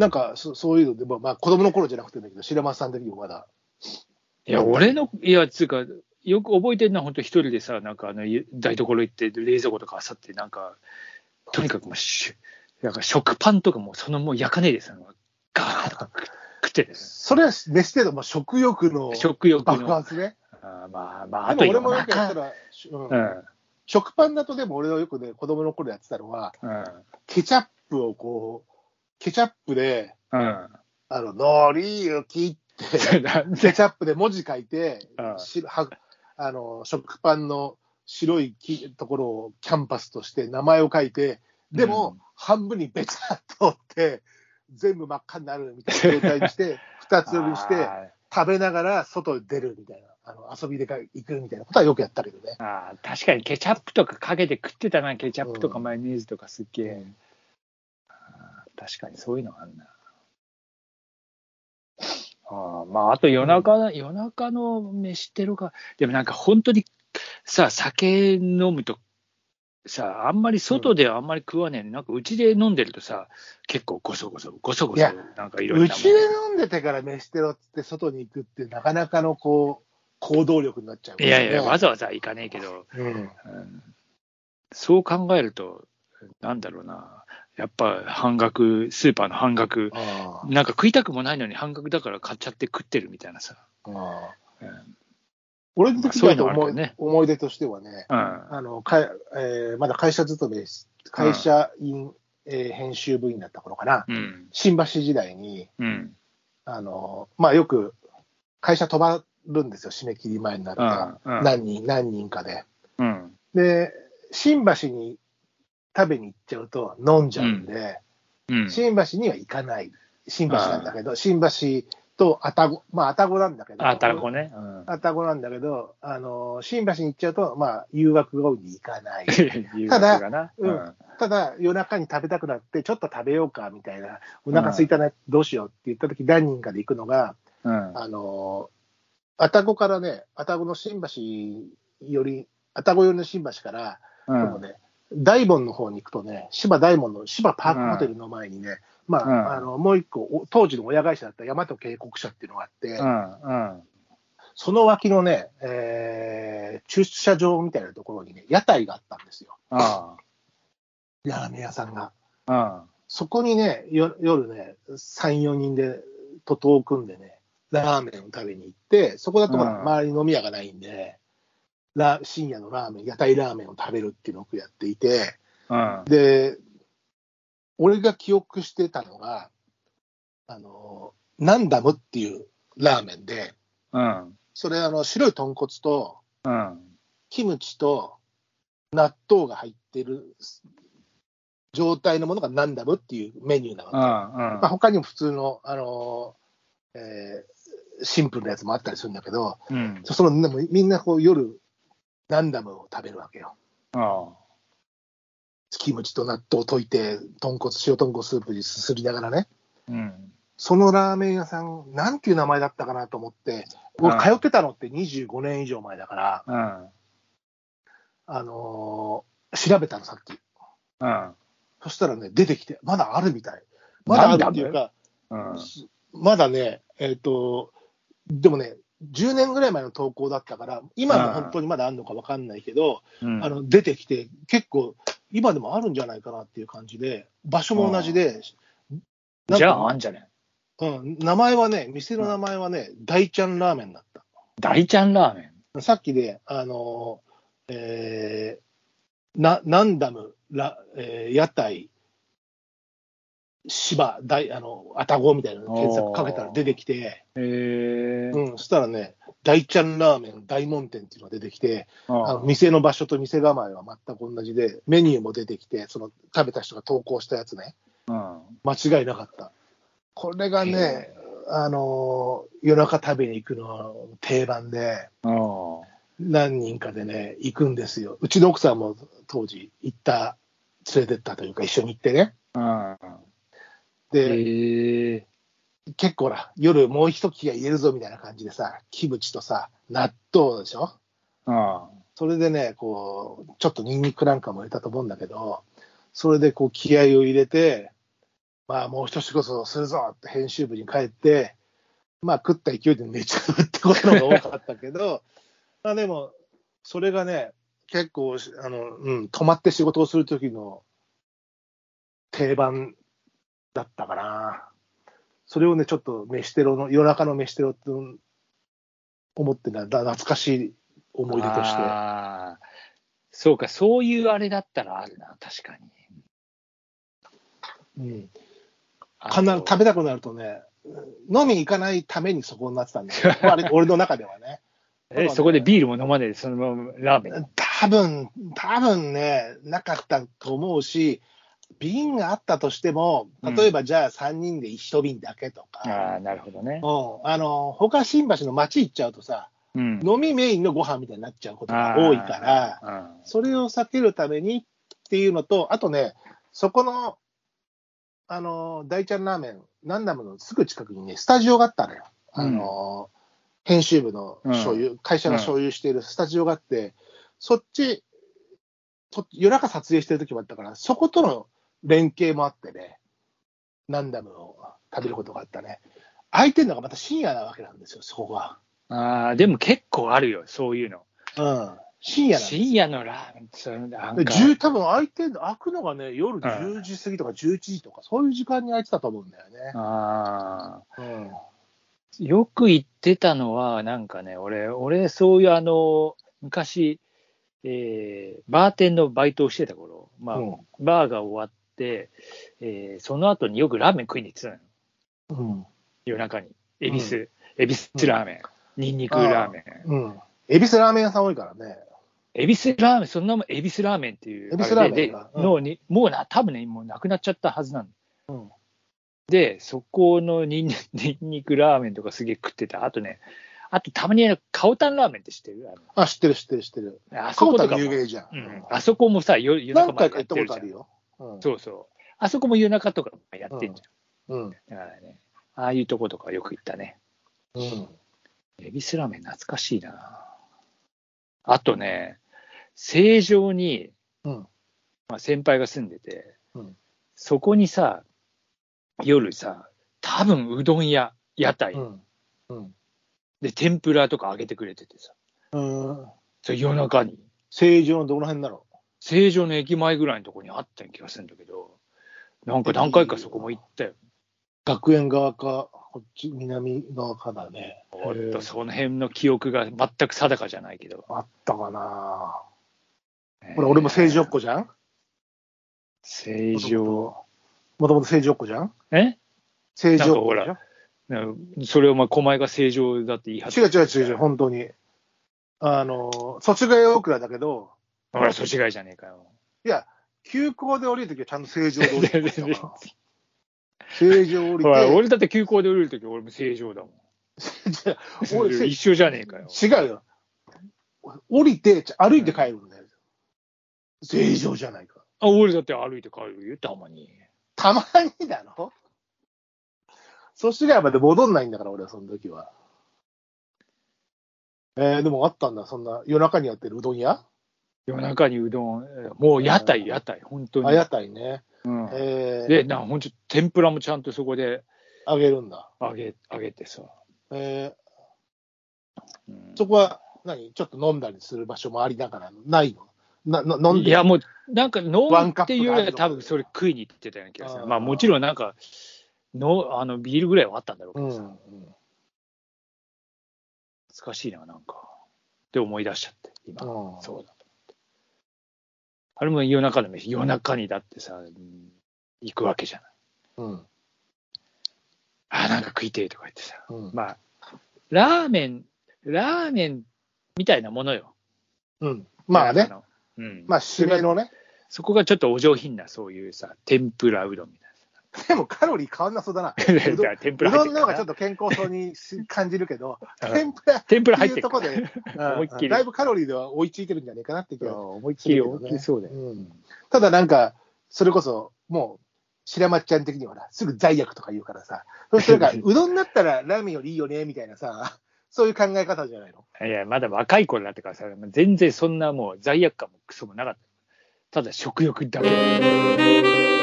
なんかそそういうので、まあ、まあ、子供の頃じゃなくてんだけど、白松さん的にもまだ。いや、俺の、いや、つうか、よく覚えてるのは、本当一人でさ、なんかあのゆ台所行って、冷蔵庫とかあさって、なんか、とにかくもうし、なんか食パンとかも、そのもう焼かねえでさ、ガーッとか食ってて、それは飯程度、まあ、食欲の食欲爆の。発ね。あーまあまあ、あとでも俺もよくやった夜ら、うん中食パンだとでも俺はよくね、子供の頃やってたのは、うん。ケチャップをこう、ケチャップで、うん。あの、海苔を切って、ケで、チャップで文字書いてうん、しはあの食パンの白いきところをキャンパスとして名前を書いて、でも、うん半分にべちゃっと折って、全部真っ赤になるみたいな状態にして、二つ折りにして、あ食べながら外に出るみたいな、あの遊びでか行くみたいなことはよくやったけどね。ーあー、確かにケチャップとかかけて食ってたな、ケチャップとかうんマヨネーズとかすっげえ。うん確かにそういうのあんな。あーまあ、あと夜中、夜中の飯テロか。でもなんか本当にさ、酒飲むとさ、あんまり外ではあんまり食わねえのになんかうちで飲んでるとさ、結構ごそごそ、ごそごそなんかいろいろ。うちで飲んでてから飯テロっつって外に行くってなかなかのこう、行動力になっちゃう、いやいや、わざわざ行かねえけど、うん。うんそう考えると、なんだろうな、やっぱ半額、スーパーの半額、あなんか食いたくもないのに半額だから買っちゃって食ってるみたいなさ。あうん俺の時だと思い,、ね思い出としてはね、うんあのかえーまだ会社勤めです、会社員、えー編集部員だった頃かな、うん。新橋時代に、うん。あのまあ、よく会社飛ばるんですよ、締め切り前になると、うんうん何人、何人かで。うん。で、新橋に食べに行っちゃうと飲んじゃうんで、うん。新橋には行かない、新橋なんだけど、新橋と愛宕、まあ、愛宕なんだけど、あ、たらこね。うん。愛宕なんだけど、あの新橋に行っちゃうと、まあ、誘惑が多いんで行かない。誘ただ惑がな。うんただ、夜中に食べたくなって、ちょっと食べようかみたいな、お腹空いたね、どうしようって言った時何人かで行くのが、うん。あの愛宕からね、愛宕の新橋より、愛宕寄りの新橋から、うんこのね、大門の方に行くとね、芝大門の芝パークホテルの前にね、まあ、うんあのもう一個、お当時の親会社だった大和渓谷社っていうのがあって、うん。うん。その脇のね、えー駐車場みたいなところにね、屋台があったんですよ、あラーメン屋さんが。あ。そこにね、よ夜ね、3、4人で徒党を組んでね、ラーメンを食べに行って、そこだと周りに飲み屋がないんで、ラ深夜のラーメン、屋台ラーメンを食べるっていうのをやっていて、うん。で、俺が記憶してたのが、あの、ナンダムっていうラーメンで、うん。それあの白い豚骨とうん。キムチと納豆が入ってる状態のものがナンダムっていうメニューなわけ。うん。まあ、他にも普通の、あのえーシンプルなやつもあったりするんだけど、うん。そのでもみんなこう夜、ナンダムを食べるわけよ。あキムチと納豆を溶いて、豚骨、塩豚骨スープにすすりながらね。うん。そのラーメン屋さん、なんていう名前だったかなと思って、俺、うん通ってたのって25年以上前だから、うん。あのー調べたの、さっき。うん。そしたらね、出てきて、まだあるみたい。まだあるっていうか、うん。まだね、えっ、と、でもね、10年ぐらい前の投稿だったから、今も本当にまだあるのか分かんないけど、うん。あの出てきて、結構、今でもあるんじゃないかなっていう感じで、場所も同じで、じゃあ、あんじゃね？うん、名前はね、店の名前はね、大ちゃんラーメンだった。大ちゃんラーメン？さっきで、あのーえーな、ナンダム、ラえー屋台、芝、大、あの、アタゴみたいなの検索かけたら出てきて、へえ。うん、そしたらね、大ちゃんラーメン大門店っていうのが出てきて、ああの店の場所と店構えは全く同じで、メニューも出てきて、その食べた人が投稿したやつね、うん。間違いなかった。これがね、あのー夜中食べに行くの定番で、あ何人かでね、行くんですよ。うちの奥さんも当時行った、連れてったというか、一緒に行ってね。あ。で。結構ほら、夜もう一気が入れるぞみたいな感じでさ、キムチとさ、納豆でしょ？あそれでね、こう、ちょっとニンニクなんかも入れたと思うんだけど、それでこう気合を入れて、まあもう一仕事するぞって編集部に帰って、まあ食った勢いで寝ちゃうってことが多かったけど、まあでも、それがね、結構、あの、うん、止まって仕事をするときの定番だったかな。それをね、ちょっと飯テロの、夜中の飯テロって思ってな、だ懐かしい思い出として。そうか、そういうあれだったらあるな、確かに。うん、あと必ず食べたくなるとね、飲み行かないためにそこになってたんだよ、あれ俺の中ではね。えそこでビールも飲まねえで、そのままラーメン。多分多分ね、なかったと思うし、瓶があったとしても、例えばじゃあ3人で1瓶だけとか、ああ、なるほどね。うん、あの他新橋の街行っちゃうとさ、うん。飲みメインのご飯みたいになっちゃうことが多いから、ら、それを避けるためにっていうのと、あとね、そこの、あの、大ちゃんラーメン、ナンダムのすぐ近くにね、スタジオがあったのよ。あの、編集部の所有、会社が所有しているスタジオがあって、そっち、そ夜中撮影してる時もあったから、そことの連携もあってね、ナンダムを食べることがあったね。空いてるのがまた深夜なわけなんですよ、そこが。ああ、でも結構あるよ、そういうの。うん。深夜深夜のラーメンそれなんでか、10多分空いてんの、開くのがね、夜10時過ぎとか11時とか、そういう時間に空いてたと思うんだよね。ああ、うん。よく言ってたのは、なんかね、俺、俺、そういうあの、昔、えーバーテンのバイトをしてた頃、まあ、うんバーが終わって、えーその後によくラーメン食いに行ってたのよ、うん。夜中に。恵比寿、恵比寿ラーメン、ニンニクラーメン。うん。恵比寿ラーメン屋さん多いからね。恵比寿ラーメン、その名前、恵比寿ラーメンっていう。恵比寿ラーメンでがうんのに、もうな、多分ね、もうなくなっちゃったはずなの。うん。で、そこの ニンニクラーメンとかすげえ食ってた。あとね、あとたまにカオタンラーメンって知ってる？ああ、知ってる知ってる知ってる。のあそカオタことかも有名じゃん。うん、あそこもさ、夜夜中何まで回か行ったことあるよ。そうそう。あそこも夜中とかやってんじうん。ゃん。だからね、ああいうとことかよく行ったね。うん。恵比寿ラーメン懐かしいな。あとね、成城に、うんまあ、先輩が住んでて、うんそこにさ、夜さ、多分うどん屋、屋台、うん。うん。で、天ぷらとか揚げてくれててさ、うん。それ夜中に、正常のどの辺だろ成城の駅前ぐらいのとこにあったような気がするんだけど、なんか何回かそこも行ったよ。う。学園側か、こっち、南側かだね。おっと、その辺の記憶が全く定かじゃないけど。あったかな。ほら、俺も成城っ子じゃん？成城。もともと成城っ子じゃん？え？成城っ子なんかじゃんなそれをお前、狛江が正常だって言い張って違う違う違う本当に。あの、祖師ヶ谷大倉だけど、ほら、そちがいじゃねえかよ。いや、急行で降りるときはちゃんと正常で降りてましたから 正常降りほら、て、俺だって空港で降りるとき、俺も正常だもん。違う俺せ一緒じゃねえかよ。違うよ。降りて、ち歩いて帰るんだよ。正常じゃないか。あ、俺だって歩いて帰るよ、たまに。たまにだろ？祖師ヶ谷まで戻んないんだから、俺はその時は。えー、でもあったんだ、そんな夜中にやってるうどん屋？夜中にうどん、もう屋台、屋台、本当に。あ、屋台ね。うんえー、で、な、ほんと、天ぷらもちゃんとそこであげるんだ。揚げ、揚げてさ。えうんー、そこは何？ちょっと飲んだりする場所もありながら、ないの？なな飲んでいや、もう、なんか、飲むっていうよりは、多分それ食いに行ってたような気がする。あーまあ、もちろんなんか、の、あの、ビールぐらいはあったんだろうけどさ、うんうん。懐かしいな、なんか。って思い出しちゃって、今。うんそうだ。あれも夜中の飯、夜中にだってさ、うん行くわけじゃない。うん。あ、なんか食いてえとか言ってさ。うん。まあ、ラーメン、ラーメンみたいなものよ。うん。まあね。の。うん。まあ、締めのね。そこがちょっとお上品な、そういうさ、天ぷらうどんみたい でもカロリー変わんなそうだな。じゃあ天ぷらうどんの方がちょっと健康そうに感じるけど、うん天ぷら天ぷらって入ってるかいうとこで、思いっきりだいぶカロリーでは追いついてるんじゃないかなって気ら。が思いっきり大きそうだよ。うんただなんか、それこそ、もう、白松ちゃん的にはな、すぐ罪悪とか言うからさ、そしてなんか、うどんだったらラーメンよりいいよね、みたいなさ、そういう考え方じゃないの？いや、まだ若い頃だったからさ、全然そんなもう罪悪感もクソもなかった。ただ食欲だけ。